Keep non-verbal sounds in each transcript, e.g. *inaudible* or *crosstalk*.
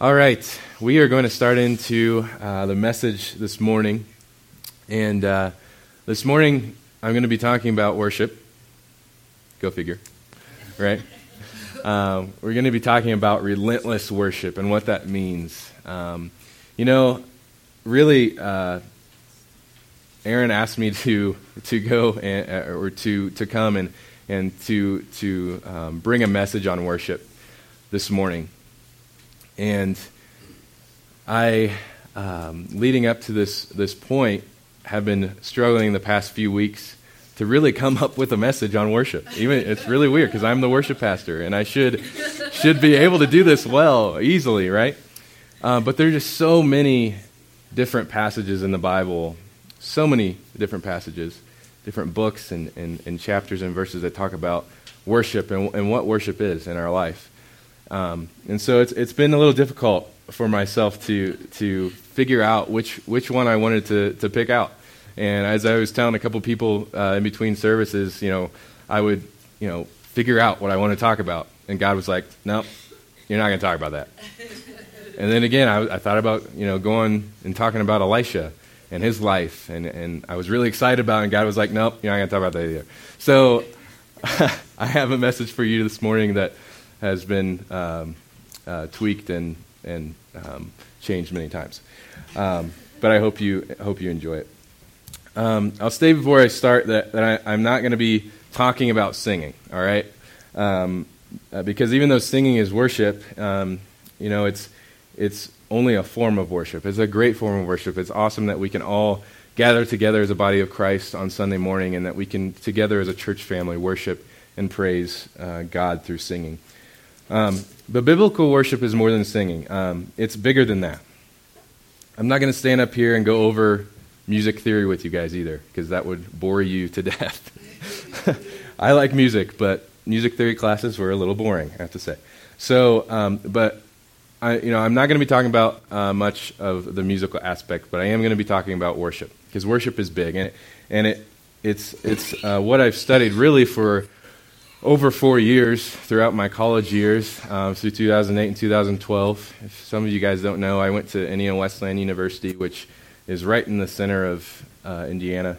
All right, we are going to start into uh, the message this morning. And uh, this morning, I'm going to be talking about worship. Go figure, right? *laughs* Um, we're going to be talking about relentless worship and what that means. Um, you know, really, uh, Aaron asked me to to go and, uh, or to to come and and to to um, bring a message on worship this morning. And I, um, leading up to this, this point, have been struggling the past few weeks to really come up with a message on worship. Even it's really weird because I'm the worship pastor and I should should be able to do this well easily, right? Uh, but there are just so many different passages in the Bible, so many different passages, different books and, and, and chapters and verses that talk about worship and, and what worship is in our life. Um, and so it's, it's been a little difficult for myself to, to figure out which, which one I wanted to, to pick out. And as I was telling a couple people uh, in between services, you know, I would, you know, figure out what I want to talk about. And God was like, no, you're not going to talk about that. *laughs* and then again, I, I thought about, you know, going and talking about Elisha and his life. And, and I was really excited about it. And God was like, nope, you're not going to talk about that either. So *laughs* I have a message for you this morning that – has been um, uh, tweaked and and um, changed many times. Um, but I hope you hope you enjoy it. Um, I'll say before I start that, that I, am not going to be talking about singing. All right, um, uh, because even though singing is worship, um, you know it's it's only a form of worship. It's a great form of worship. It's awesome that we can all gather together as a body of Christ on Sunday morning, and that we can together as a church family worship and praise uh, God through singing. Um, but biblical worship is more than singing, um, it's bigger than that. I'm not going to stand up here and go over music theory with you guys either, because that would bore you to *laughs* death. *laughs* I like music, but music theory classes were a little boring, I have to say. So, um, but I, you know, I'm not going to be talking about uh, much of the musical aspect, but I am going to be talking about worship because worship is big, and it, and it it's it's uh, what I've studied really for over four years throughout my college years, um, through 2008 and 2012. If some of you guys don't know, I went to Indiana Wesleyan University, which is right in the center of uh, Indiana,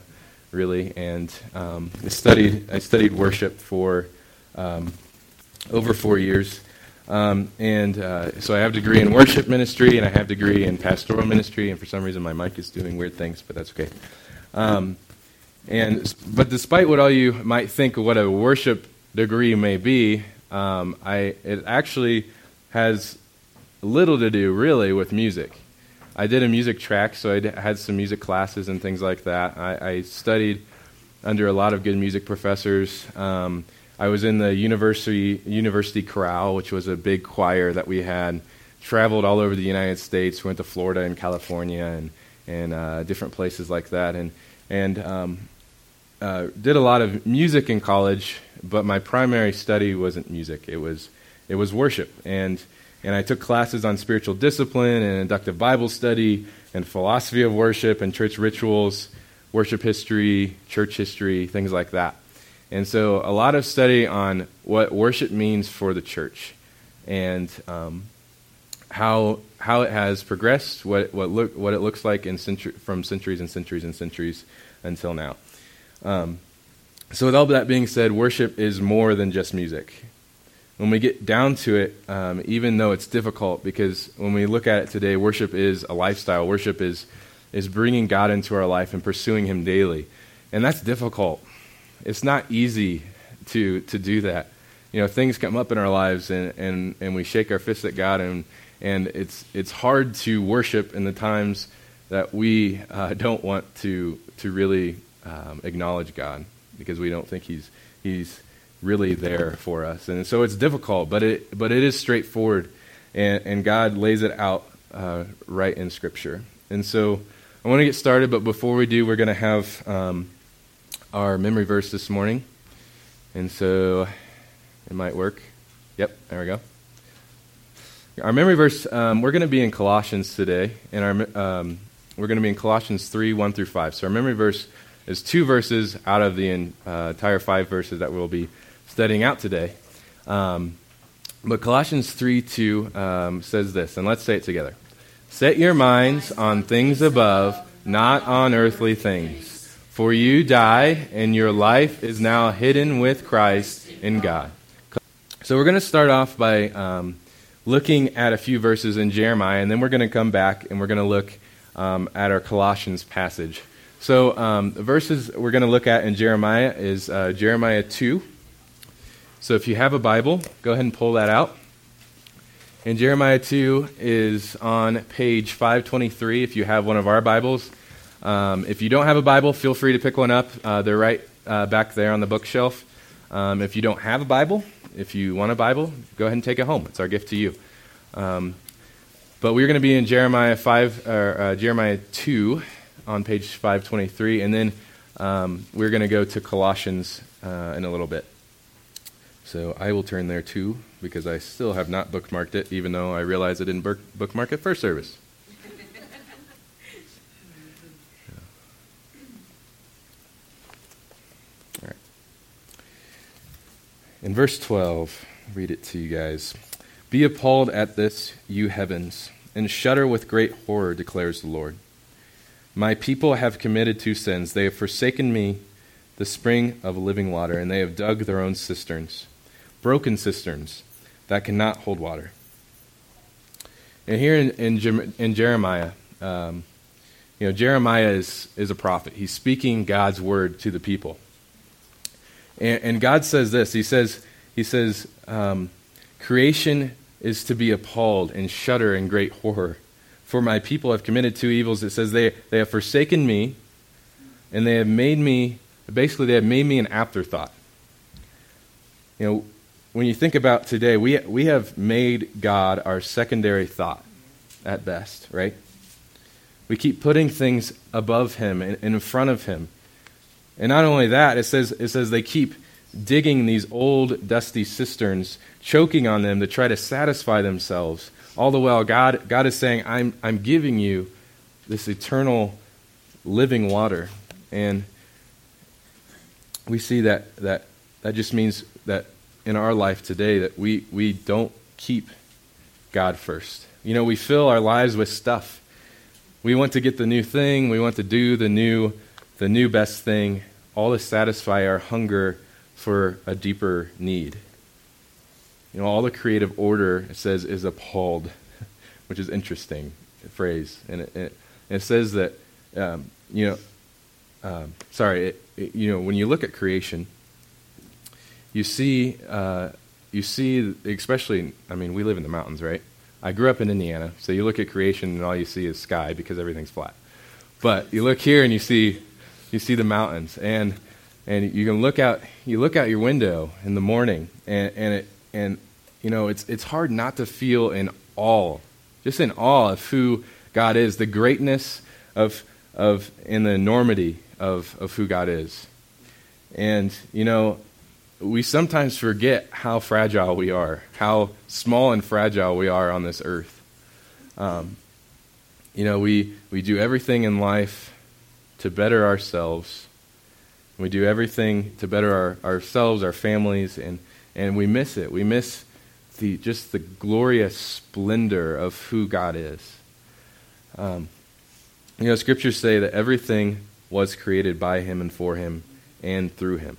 really, and um, I studied I studied worship for um, over four years. Um, and uh, so I have a degree in worship ministry, and I have a degree in pastoral ministry. And for some reason, my mic is doing weird things, but that's okay. Um, and but despite what all you might think of what a worship degree may be, um, I, it actually has little to do really with music. I did a music track, so I had some music classes and things like that. I, I studied under a lot of good music professors. Um, I was in the university university chorale, which was a big choir that we had. Traveled all over the United States, went to Florida and California and and uh, different places like that, and and um, uh, did a lot of music in college, but my primary study wasn't music. It was it was worship, and and I took classes on spiritual discipline and inductive Bible study and philosophy of worship and church rituals, worship history, church history, things like that. And so a lot of study on what worship means for the church and um, how how it has progressed, what what look what it looks like in from centuries and centuries and centuries until now. Um, so, with all that being said, worship is more than just music. When we get down to it, um, even though it's difficult, because when we look at it today, worship is a lifestyle. Worship is, is bringing God into our life and pursuing Him daily. And that's difficult. It's not easy to, to do that. You know, things come up in our lives and, and, and we shake our fists at God, and, and it's, it's hard to worship in the times that we uh, don't want to, to really um, acknowledge God because we don't think He's He's really there for us, and so it's difficult, but it but it is straightforward, and, and God lays it out uh, right in Scripture. And so I want to get started, but before we do, we're going to have um, our memory verse this morning, and so it might work. Yep, there we go. Our memory verse, um, we're going to be in Colossians today, and our um, we're going to be in Colossians 3 1 through 5. So our memory verse is two verses out of the uh, entire five verses that we'll be studying out today. Um, but Colossians 3 2 um, says this, and let's say it together Set your minds on things above, not on earthly things. For you die, and your life is now hidden with Christ in God. So we're going to start off by um, looking at a few verses in Jeremiah, and then we're going to come back and we're going to look um, at our Colossians passage. So um, the verses we're going to look at in Jeremiah is uh, Jeremiah 2. So if you have a Bible, go ahead and pull that out. And Jeremiah 2 is on page 523 if you have one of our Bibles. Um, if you don't have a Bible, feel free to pick one up. Uh, they're right uh, back there on the bookshelf. Um, if you don't have a Bible, if you want a Bible, go ahead and take it home. It's our gift to you. Um, but we're going to be in Jeremiah 5 or uh, Jeremiah 2 on page 523, and then um, we're going to go to Colossians uh, in a little bit. So I will turn there too because I still have not bookmarked it, even though I realize I didn't bookmark it first service. *laughs* In verse 12, read it to you guys. Be appalled at this, you heavens, and shudder with great horror, declares the Lord. My people have committed two sins. They have forsaken me, the spring of living water, and they have dug their own cisterns, broken cisterns that cannot hold water. And here in, in, in Jeremiah, um, you know, Jeremiah is, is a prophet. He's speaking God's word to the people. And, and God says this He says, he says um, Creation is to be appalled and shudder in great horror. For my people have committed two evils. It says they, they have forsaken me, and they have made me, basically, they have made me an afterthought. You know, when you think about today, we, we have made God our secondary thought at best, right? We keep putting things above Him and in front of Him. And not only that, it says, it says they keep digging these old, dusty cisterns, choking on them to try to satisfy themselves. All the while, God, God is saying, I'm, I'm giving you this eternal living water. And we see that, that that just means that in our life today that we, we don't keep God first. You know, we fill our lives with stuff. We want to get the new thing, we want to do the new the new best thing, all to satisfy our hunger for a deeper need. You know, all the creative order, it says, is appalled, *laughs* which is interesting phrase. And it, it, it says that, um, you know, um, sorry, it, you know, when you look at creation, you see, uh, you see, especially, I mean, we live in the mountains, right? I grew up in Indiana, so you look at creation and all you see is sky because everything's flat. But you look here and you see you see the mountains, and and you can look out you look out your window in the morning, and and it and you know it's it's hard not to feel in awe, just in awe of who God is, the greatness of of and the enormity of of who God is, and you know we sometimes forget how fragile we are, how small and fragile we are on this earth. Um, you know, we, we do everything in life to better ourselves. We do everything to better our, ourselves, our families, and, and we miss it. We miss the, just the glorious splendor of who God is. Um, you know, scriptures say that everything was created by Him and for Him and through Him.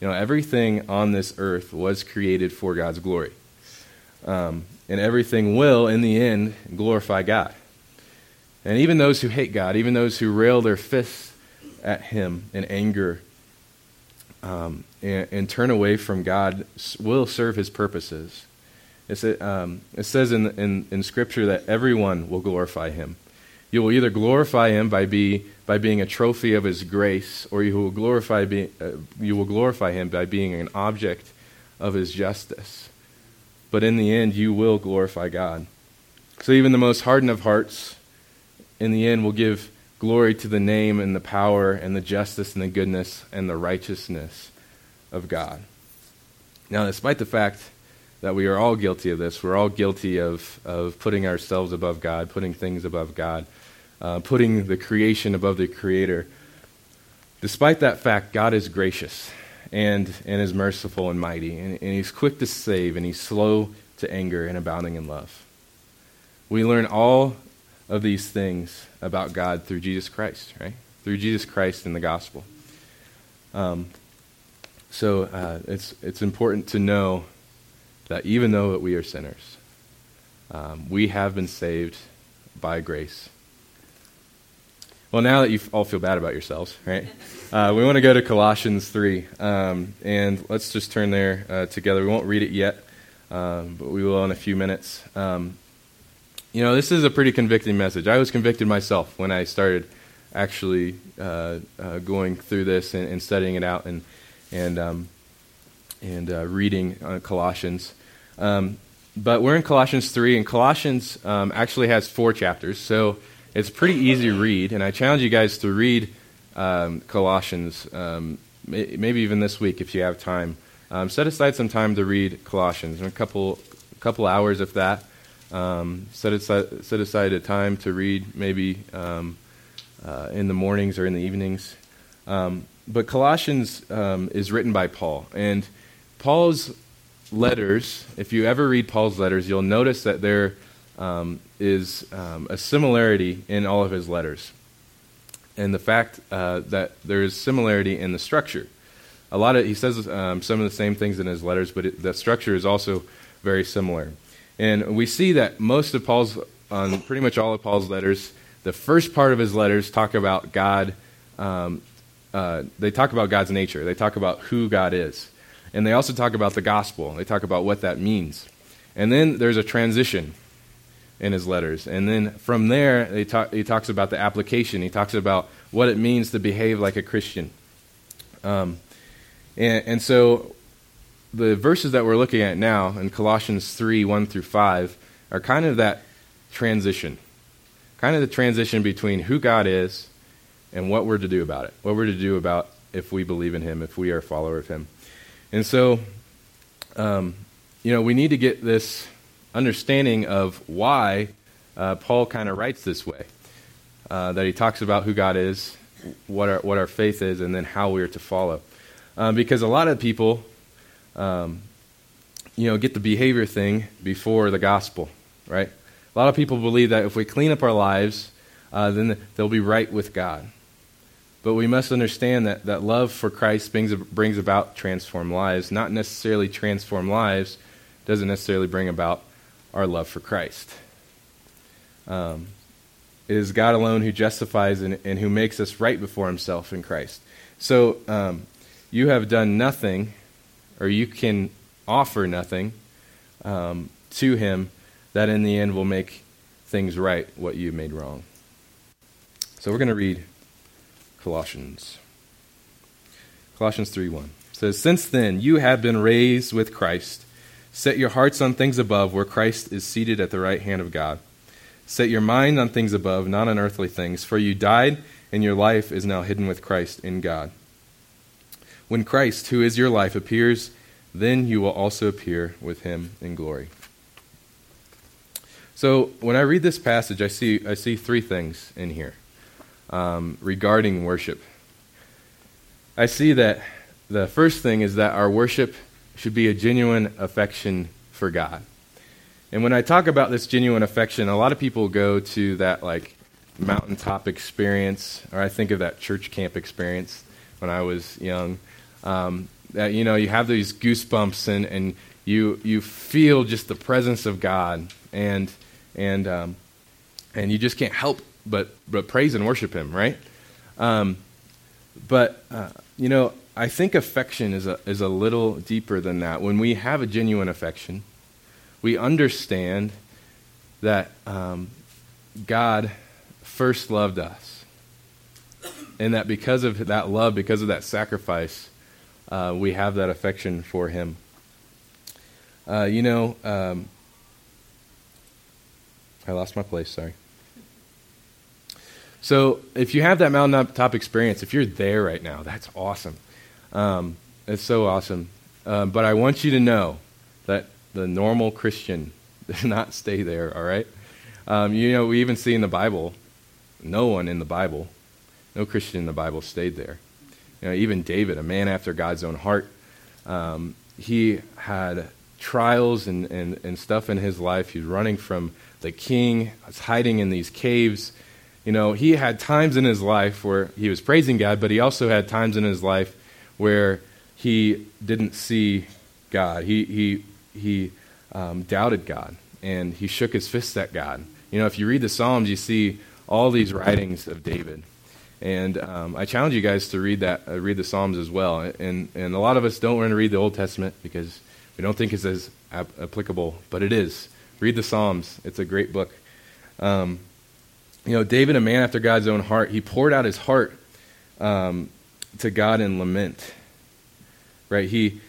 You know, everything on this earth was created for God's glory. Um, and everything will, in the end, glorify God. And even those who hate God, even those who rail their fists at Him in anger um, and, and, turn away from God, will serve His purposes. A, um, it says in, in, in Scripture that everyone will glorify Him. You will either glorify Him by, be, by being a trophy of His grace, or you will, glorify be, uh, you will glorify Him by being an object of His justice. But in the end, you will glorify God. So even the most hardened of hearts in the end will give glory to the name and the power and the justice and the goodness and the righteousness of God. Now, despite the fact that we are all guilty of this, we're all guilty of, of putting ourselves above God, putting things above God, uh, putting the creation above the Creator. Despite that fact, God is gracious and, and is merciful and mighty, and, and He's quick to save, and He's slow to anger and abounding in love. We learn all of these things about God through Jesus Christ, right? Through Jesus Christ in the gospel. Um, so uh, it's, it's important to know that even though that we are sinners, um, we have been saved by grace. Well, now that you all feel bad about yourselves, right? *laughs* Uh, we want to go to Colossians 3. Um, and let's just turn there uh, together. We won't read it yet, um, but we will in a few minutes. Um, you know, this is a pretty convicting message. I was convicted myself when I started actually uh, uh going through this and, and, studying it out and, and, um, and uh, reading uh, Colossians. Um, but we're in Colossians 3, and Colossians um, actually has four chapters. So it's pretty easy to read, and I challenge you guys to read um, Colossians, um, maybe even this week if you have time. Um, set aside some time to read Colossians, a couple, a couple hours if that. Set, aside, set aside a time to read maybe uh, in the mornings or in the evenings. Um, but Colossians is written by Paul, and Paul's letters, if you ever read Paul's letters, you'll notice that there um, is um, a similarity in all of his letters. And the fact uh, that there is similarity in the structure. A lot of he says um, some of the same things in his letters, but it, the structure is also very similar. And we see that most of Paul's, on pretty much all of Paul's letters, the first part of his letters talk about God. Um, uh, they talk about God's nature. They talk about who God is, and they also talk about the gospel. They talk about what that means. And then there's a transition in his letters. And then from there, he, talk, he talks about the application. He talks about what it means to behave like a Christian. Um, and, and so the verses that we're looking at now in Colossians 3 1 through 5 are kind of that transition. Kind of the transition between who God is and what we're to do about it. What we're to do about if we believe in Him, if we are a follower of Him. And so, um, you know, we need to get this understanding of why uh, Paul kind of writes this way. Uh, that he talks about who God is, what our, what our faith is, and then how we are to follow. Um, because a lot of people, um, you know, get the behavior thing before the gospel, right? A lot of people believe that if we clean up our lives, uh, then they'll be right with God. But we must understand that, that love for Christ brings, brings about transformed lives, not necessarily transformed lives, doesn't necessarily bring about our love for Christ. Um, it is God alone who justifies and, and, who makes us right before himself in Christ. So um, you have done nothing, or you can offer nothing um, to him that in the end will make things right what you made wrong. So we're going to read Colossians. Colossians 3 1 says, Since then you have been raised with Christ. Set your hearts on things above, where Christ is seated at the right hand of God. Set your mind on things above, not on earthly things, for you died, and your life is now hidden with Christ in God. When Christ, who is your life, appears, then you will also appear with him in glory. So when I read this passage, I see, I see three things in here um, regarding worship. I see that the first thing is that our worship should be a genuine affection for God. And when I talk about this genuine affection, a lot of people go to that like mountaintop experience, or I think of that church camp experience when I was young. Um, that you know you have these goosebumps and, and you you feel just the presence of God and and um, and you just can't help but but praise and worship Him, right? Um, but uh, you know I think affection is a, is a little deeper than that. When we have a genuine affection, we understand that um, God first loved us. And that because of that love, because of that sacrifice, uh, we have that affection for Him. Uh, you know, um, I lost my place, sorry. So, if you have that mountaintop experience, if you're there right now, that's awesome. Um, it's so awesome. Um, but I want you to know that the normal Christian *laughs* does not stay there, all right? Um, you know, we even see in the Bible, no one in the Bible, no Christian in the Bible stayed there. You know, even David, a man after God's own heart, um, he had trials and, and, and stuff in his life. He's running from the king, he's hiding in these caves. You know, he had times in his life where he was praising God, but he also had times in his life where he didn't see God. He, he, he um, doubted God, and he shook his fists at God. You know, if you read the Psalms, you see all these writings of David. And um, I challenge you guys to read that, uh, read the Psalms as well. And, and a lot of us don't want to read the Old Testament because we don't think it's as ap- applicable, but it is. Read the Psalms. It's a great book. Um, you know, David, a man after God's own heart, he poured out his heart um, to God in lament. Right? He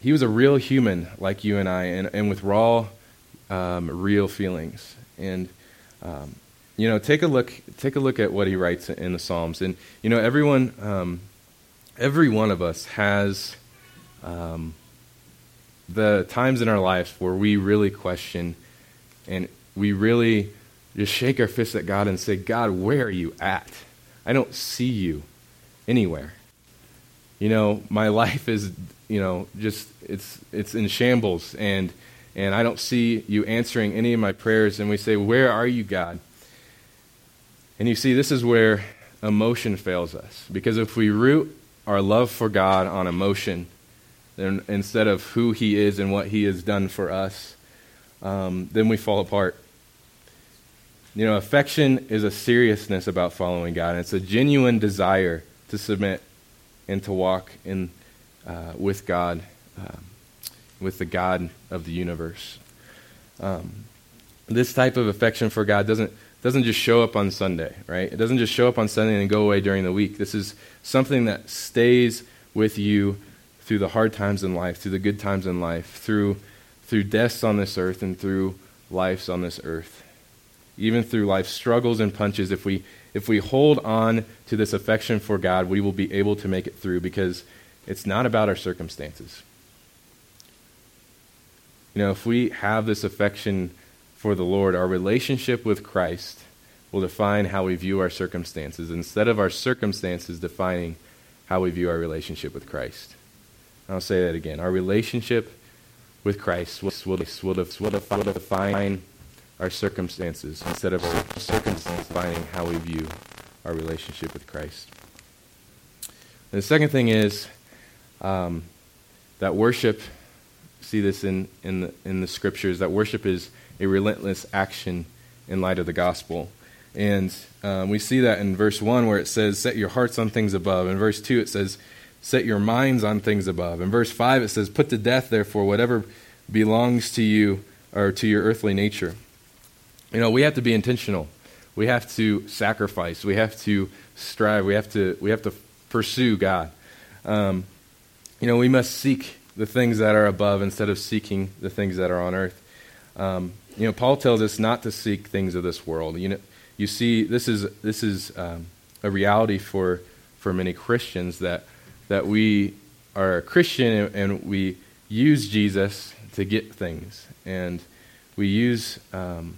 he was a real human like you and I, and, and with raw, um, real feelings. And um, you know, take a look. Take a look at what he writes in the Psalms, and you know, everyone, um, every one of us has um, the times in our lives where we really question, and we really just shake our fists at God and say, "God, where are you at? I don't see you anywhere." You know, my life is, you know, just it's it's in shambles, and and I don't see you answering any of my prayers. And we say, "Where are you, God?" And you see, this is where emotion fails us. Because if we root our love for God on emotion, then instead of who He is and what He has done for us, um, then we fall apart. You know, affection is a seriousness about following God, and it's a genuine desire to submit and to walk in, uh, with God, um, with the God of the universe. Um, this type of affection for God doesn't doesn't just show up on Sunday, right? It doesn't just show up on Sunday and go away during the week. This is something that stays with you through the hard times in life, through the good times in life, through through deaths on this earth and through lives on this earth. Even through life's struggles and punches, if we if we hold on to this affection for God, we will be able to make it through because it's not about our circumstances. You know, if we have this affection for the Lord, our relationship with Christ will define how we view our circumstances instead of our circumstances defining how we view our relationship with Christ. I'll say that again. Our relationship with Christ will, will, will, will define our circumstances instead of our circumstances defining how we view our relationship with Christ. And the second thing is um, that worship, see this in, in, the, in the scriptures, that worship is a relentless action in light of the gospel. And um, we see that in verse 1 where it says, Set your hearts on things above. In verse 2, it says, Set your minds on things above. In verse 5, it says, Put to death, therefore, whatever belongs to you or to your earthly nature. You know, we have to be intentional. We have to sacrifice. We have to strive. We have to, we have to pursue God. Um, you know, we must seek the things that are above instead of seeking the things that are on earth. Um, you know, Paul tells us not to seek things of this world. You know, you see, this is this is um, a reality for for many Christians that that we are a Christian and, and we use Jesus to get things, and we use um,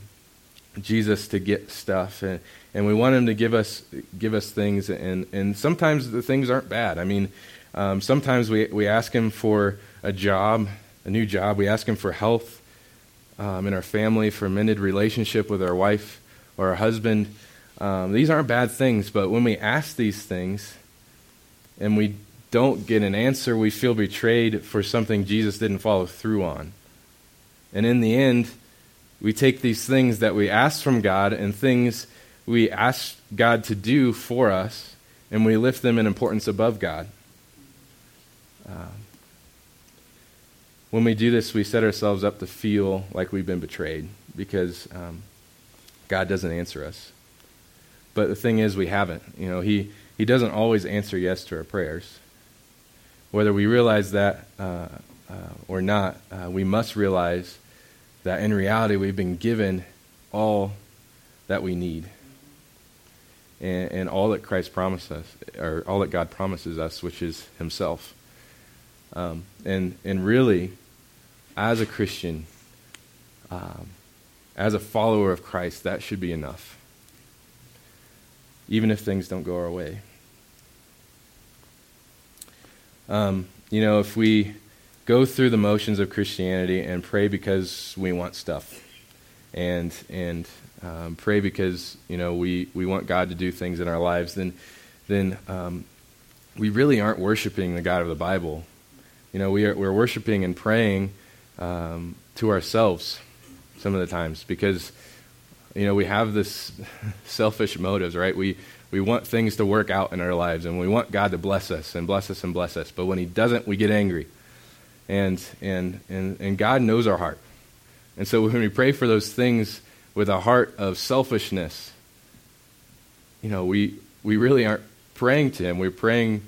Jesus to get stuff, and, and we want Him to give us give us things, and and sometimes the things aren't bad. I mean, um, sometimes we we ask Him for a job, a new job. We ask Him for health um, in our family, for a mended relationship with our wife or our husband. Um, these aren't bad things, but when we ask these things and we don't get an answer, we feel betrayed for something Jesus didn't follow through on. And in the end, we take these things that we ask from God and things we ask God to do for us, and we lift them in importance above God. Um, when we do this, we set ourselves up to feel like we've been betrayed because um, God doesn't answer us. But the thing is, we haven't. You know, He, he doesn't always answer yes to our prayers. Whether we realize that uh, uh, or not, uh, we must realize that in reality, we've been given all that we need. And, and all that Christ promised us, or all that God promises us, which is Himself. Um, and, and really, as a Christian, um, as a follower of Christ, that should be enough. Even if things don't go our way. Um, you know, if we go through the motions of Christianity and pray because we want stuff, and and um, pray because you know we, we want God to do things in our lives, then then um, we really aren't worshiping the God of the Bible. You know, we are, we're worshiping and praying um, to ourselves some of the times because you know we have this *laughs* selfish motives, right? We we want things to work out in our lives, and we want God to bless us and bless us and bless us. But when He doesn't, we get angry, and and and and God knows our heart, and so when we pray for those things with a heart of selfishness, you know, we we really aren't praying to Him. We're praying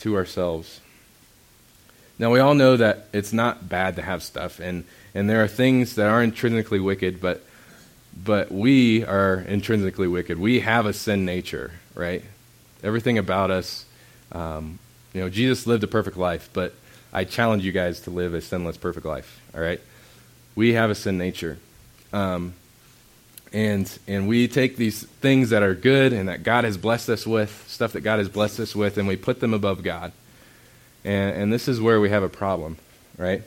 to ourselves. Now, we all know that it's not bad to have stuff, and, and there are things that are intrinsically wicked, but, but we are intrinsically wicked. We have a sin nature, right? Everything about us. Um, you know, Jesus lived a perfect life, but I challenge you guys to live a sinless, perfect life, all right? We have a sin nature. Um, and, and we take these things that are good and that God has blessed us with, stuff that God has blessed us with, and we put them above God. And, and this is where we have a problem, right?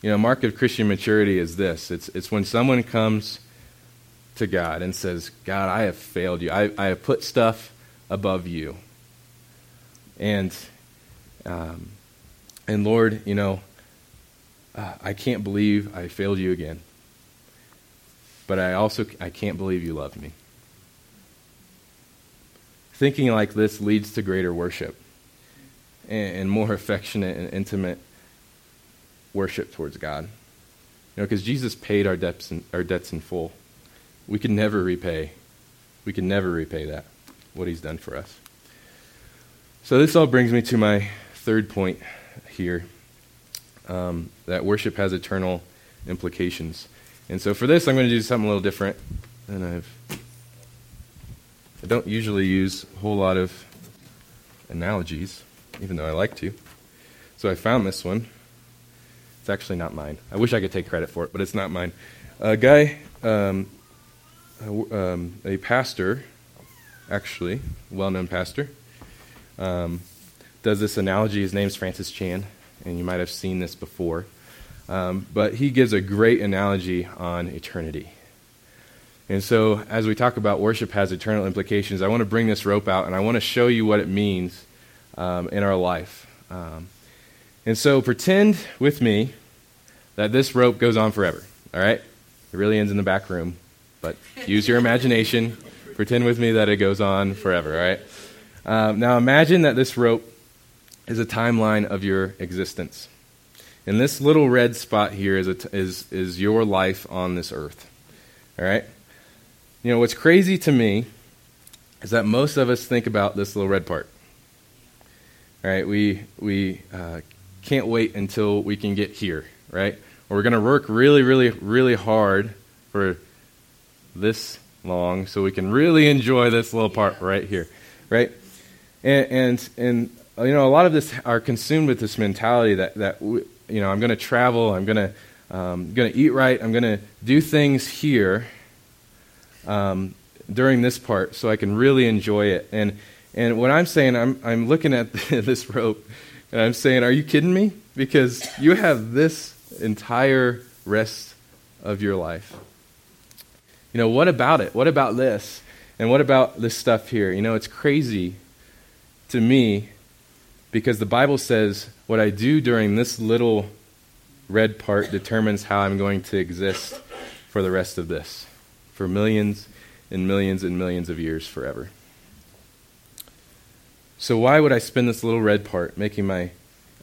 You know, mark of Christian maturity is this it's, it's when someone comes to God and says, God, I have failed you. I, I have put stuff above you. And, um, and Lord, you know, uh, I can't believe I failed you again but I also I can't believe you love me. Thinking like this leads to greater worship and, and more affectionate and intimate worship towards God. You know, because Jesus paid our debts in, our debts in full. We can never repay. We can never repay that what He's done for us. So this all brings me to my third point here. Um, that worship has eternal implications. And so for this, I'm going to do something a little different. And I've I don't usually use a whole lot of analogies, even though I like to. So I found this one. It's actually not mine. I wish I could take credit for it, but it's not mine. A guy, um, a, um, a, pastor, actually, well-known pastor, um, does this analogy. His name's Francis Chan, and you might have seen this before. Um, but he gives a great analogy on eternity. And so, as we talk about worship has eternal implications, I want to bring this rope out and I want to show you what it means um, in our life. Um, and so, pretend with me that this rope goes on forever, all right? It really ends in the back room, but use your imagination. Pretend with me that it goes on forever, all right? Um, now, imagine that this rope is a timeline of your existence. And this little red spot here is, t- is, is your life on this earth. All right? You know, what's crazy to me is that most of us think about this little red part. All right? We, we uh, can't wait until we can get here, right? Or we're going to work really, really, really hard for this long so we can really enjoy this little part right here, right? And, and, and you know, a lot of this are consumed with this mentality that, that you know, I'm going to travel, I'm going to um, going to eat right, I'm going to do things here um, during this part so I can really enjoy it. And and what I'm saying, I'm I'm looking at *laughs* this rope, and I'm saying, are you kidding me? Because you have this entire rest of your life. You know, what about it? What about this? And what about this stuff here? You know, it's crazy to me because the Bible says what I do during this little red part determines how I'm going to exist for the rest of this, for millions and millions and millions of years forever. So why would I spend this little red part making my,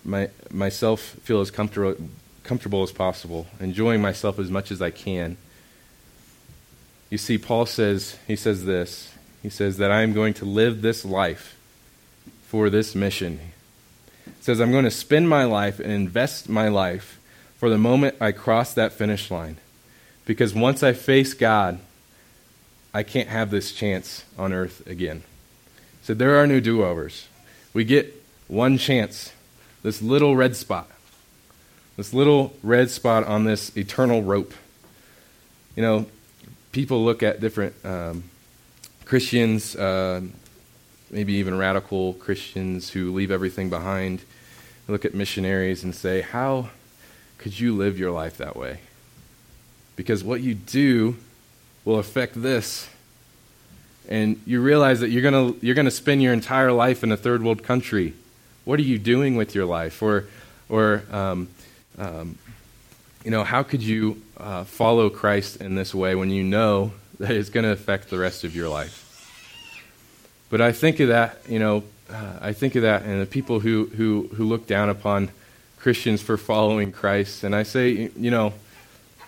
my myself feel as comfortable comfortable as possible, enjoying myself as much as I can? You see, Paul says he says this. He says that I am going to live this life for this mission says, I'm going to spend my life and invest my life for the moment I cross that finish line. Because once I face God, I can't have this chance on earth again. So there are no do overs. We get one chance, this little red spot, this little red spot on this eternal rope. You know, people look at different um, Christians, uh, maybe even radical Christians who leave everything behind, look at missionaries and say, how could you live your life that way? Because what you do will affect this. And you realize that you're going you're going to spend your entire life in a third world country. What are you doing with your life? Or, or um, um, you know, how could you uh, follow Christ in this way when you know that it's going to affect the rest of your life? But I think of that, you know, uh, I think of that and the people who, who, who look down upon Christians for following Christ, and I say, you know,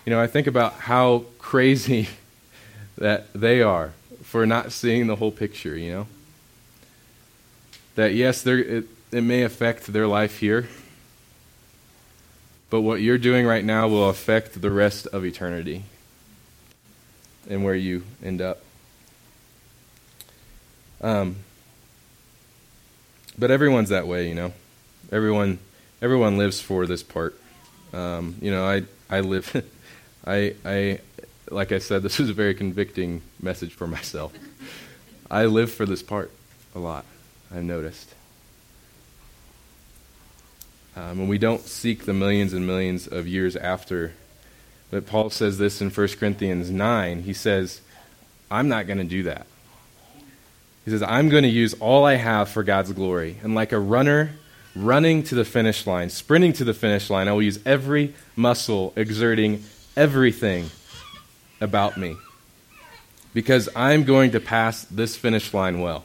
you know, I think about how crazy *laughs* that they are for not seeing the whole picture, you know? That yes, it, it may affect their life here, but what you're doing right now will affect the rest of eternity and where you end up. Um, but everyone's that way, you know. Everyone, everyone lives for this part. Um, you know, I, I live, *laughs* I, I, like I said, *laughs* this was a very convicting message for myself. I live for this part a lot. I've noticed. Um, and we don't seek the millions and millions of years after. But Paul says this in 1 Corinthians 9. He says, I'm not going to do that. He says, I'm going to use all I have for God's glory. And like a runner running to the finish line, sprinting to the finish line, I will use every muscle, exerting everything about me. Because I'm going to pass this finish line well.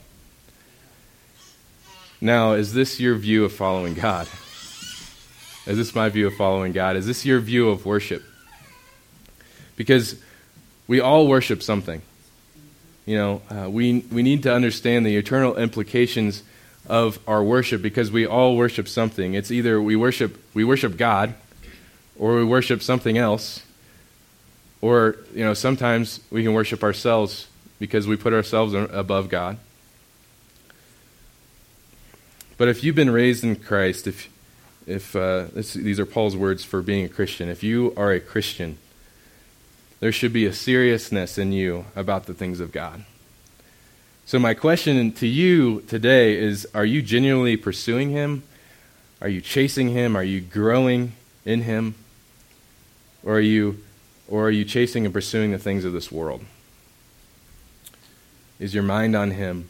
Now, is this your view of following God? Is this my view of following God? Is this your view of worship? Because we all worship something. You know, uh, we, we need to understand the eternal implications of our worship because we all worship something. It's either we worship, we worship God or we worship something else. Or, you know, sometimes we can worship ourselves because we put ourselves above God. But if you've been raised in Christ, if if uh, this, these are Paul's words for being a Christian, if you are a Christian, there should be a seriousness in you about the things of God. So, my question to you today is Are you genuinely pursuing Him? Are you chasing Him? Are you growing in Him? Or are you, or are you chasing and pursuing the things of this world? Is your mind on Him?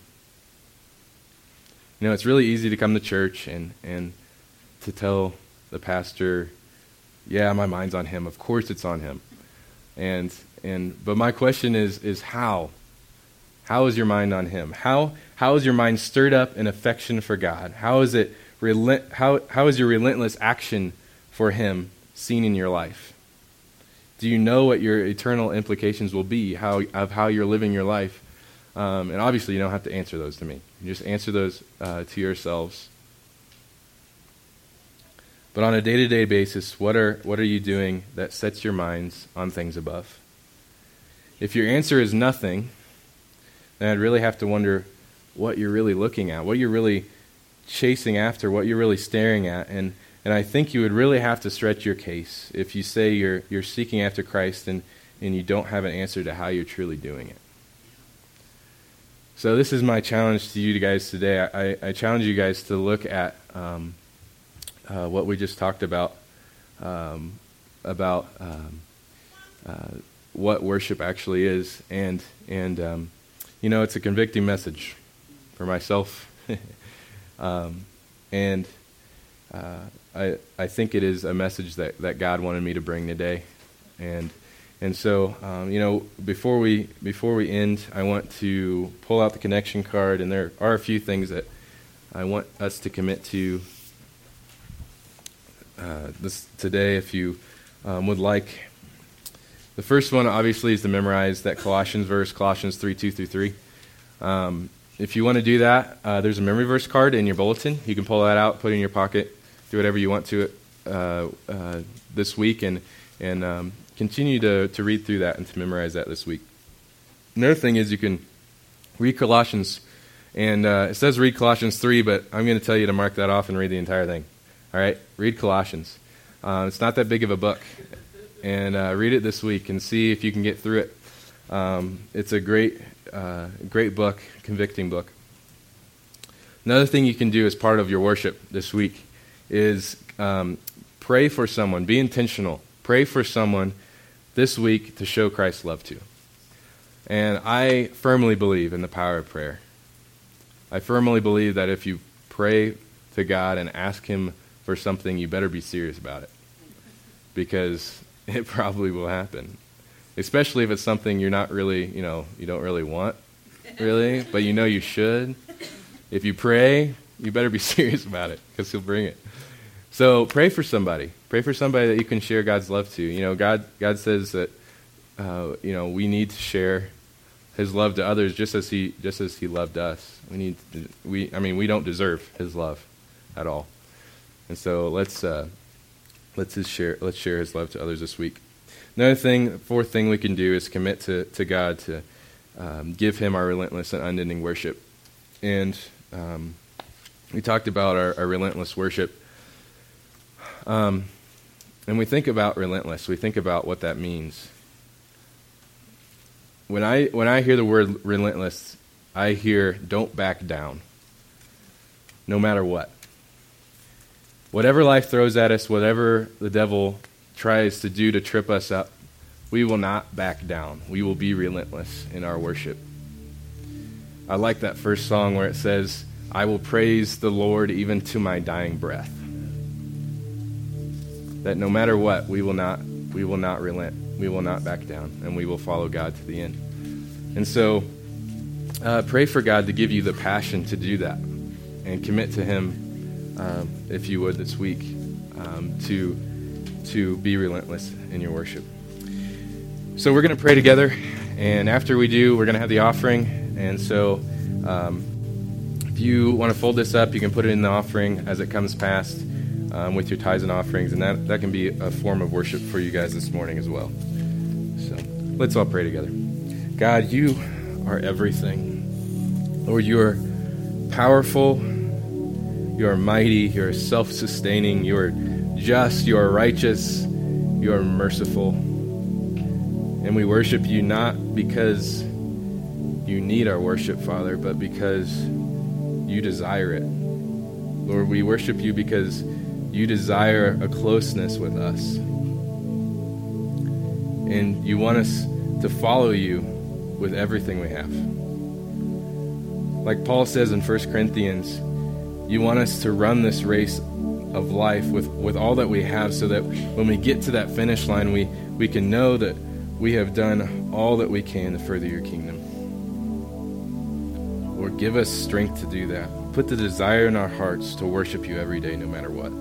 You know, it's really easy to come to church and, and to tell the pastor, yeah, my mind's on him. Of course it's on him. And and but my question is is how? How is your mind on him? How how is your mind stirred up in affection for God? How is it relent, how how is your relentless action for him seen in your life? Do you know what your eternal implications will be how, of how you're living your life? Um, and obviously, you don't have to answer those to me. You just answer those uh, to yourselves. But on a day to day basis, what are, what are you doing that sets your minds on things above? If your answer is nothing, then I'd really have to wonder what you're really looking at, what you're really chasing after, what you're really staring at. And, and I think you would really have to stretch your case if you say you're, you're seeking after Christ and, and you don't have an answer to how you're truly doing it. So, this is my challenge to you guys today. I, I challenge you guys to look at um, uh, what we just talked about um, about um, uh, what worship actually is, and and um, you know it's a convicting message for myself, *laughs* um, and uh, I I think it is a message that, that God wanted me to bring today, and and so um, you know before we before we end, I want to pull out the connection card, and there are a few things that I want us to commit to uh, this today if you um, would like. The first one, obviously, is to memorize that Colossians verse, Colossians 3 2 through 3. Um, if you want to do that, uh, there's a memory verse card in your bulletin. You can pull that out, put it in your pocket, do whatever you want to it uh, uh, this week, and, and um, continue to, to read through that and to memorize that this week. Another thing is you can read Colossians, and uh, it says read Colossians 3, but I'm going to tell you to mark that off and read the entire thing. All right, read Colossians. Uh, it's not that big of a book, and uh, read it this week and see if you can get through it. Um, it's a great, uh, great book, convicting book. Another thing you can do as part of your worship this week is um, pray for someone, be intentional. Pray for someone this week to show Christ's love to. And I firmly believe in the power of prayer. I firmly believe that if you pray to God and ask Him for something, you better be serious about it. Because *laughs* it probably will happen. Especially if it's something you're not really, you know, you don't really want, really, but you know you should. If you pray, you better be *laughs* serious about it because He'll bring it. So pray for somebody. Pray for somebody that you can share God's love to. You know, God, God says that, uh, you know, we need to share His love to others just as He, just as He loved us. We need, to, we, I mean, we don't deserve His love at all. And so let's, uh, let's share, let's share His love to others this week. Another thing, fourth thing we can do is commit to, to God to um, give Him our relentless and unending worship. And um, we talked about our, our relentless worship. Um, and we think about relentless, we think about what that means. When I, when I hear the word relentless, I hear don't back down, no matter what. Whatever life throws at us, whatever the devil tries to do to trip us up, we will not back down. We will be relentless in our worship. I like that first song where it says, I will praise the Lord even to my dying breath. That no matter what, we will not we will not relent. We will not back down, and we will follow God to the end. And so, uh, pray for God to give you the passion to do that, and commit to Him, um, if you would, this week, um, to to be relentless in your worship. So we're going to pray together, and after we do, we're going to have the offering. And so, um, if you want to fold this up, you can put it in the offering as it comes past um, with your tithes and offerings, and that, that can be a form of worship for you guys this morning as well. So let's all pray together. God, you are everything. Lord, you are powerful, you are mighty, you are self sustaining, you are just, you are righteous, you are merciful. And we worship you not because you need our worship, Father, but because you desire it. Lord, we worship you because you desire a closeness with us. And you want us to follow you with everything we have. Like Paul says in 1 Corinthians, you want us to run this race of life with, with all that we have so that when we get to that finish line, we, we can know that we have done all that we can to further your kingdom. Lord, give us strength to do that. Put the desire in our hearts to worship you every day, no matter what.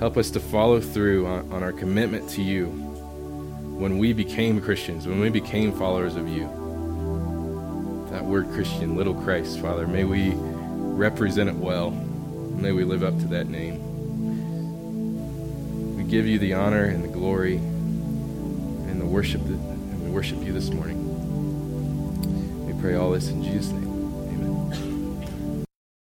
Help us to follow through on, on our commitment to you when we became Christians, when we became followers of you. That word Christian, little Christ, Father, may we represent it well. May we live up to that name. We give you the honor and the glory and the worship that, and we worship you this morning. We pray all this in Jesus' name.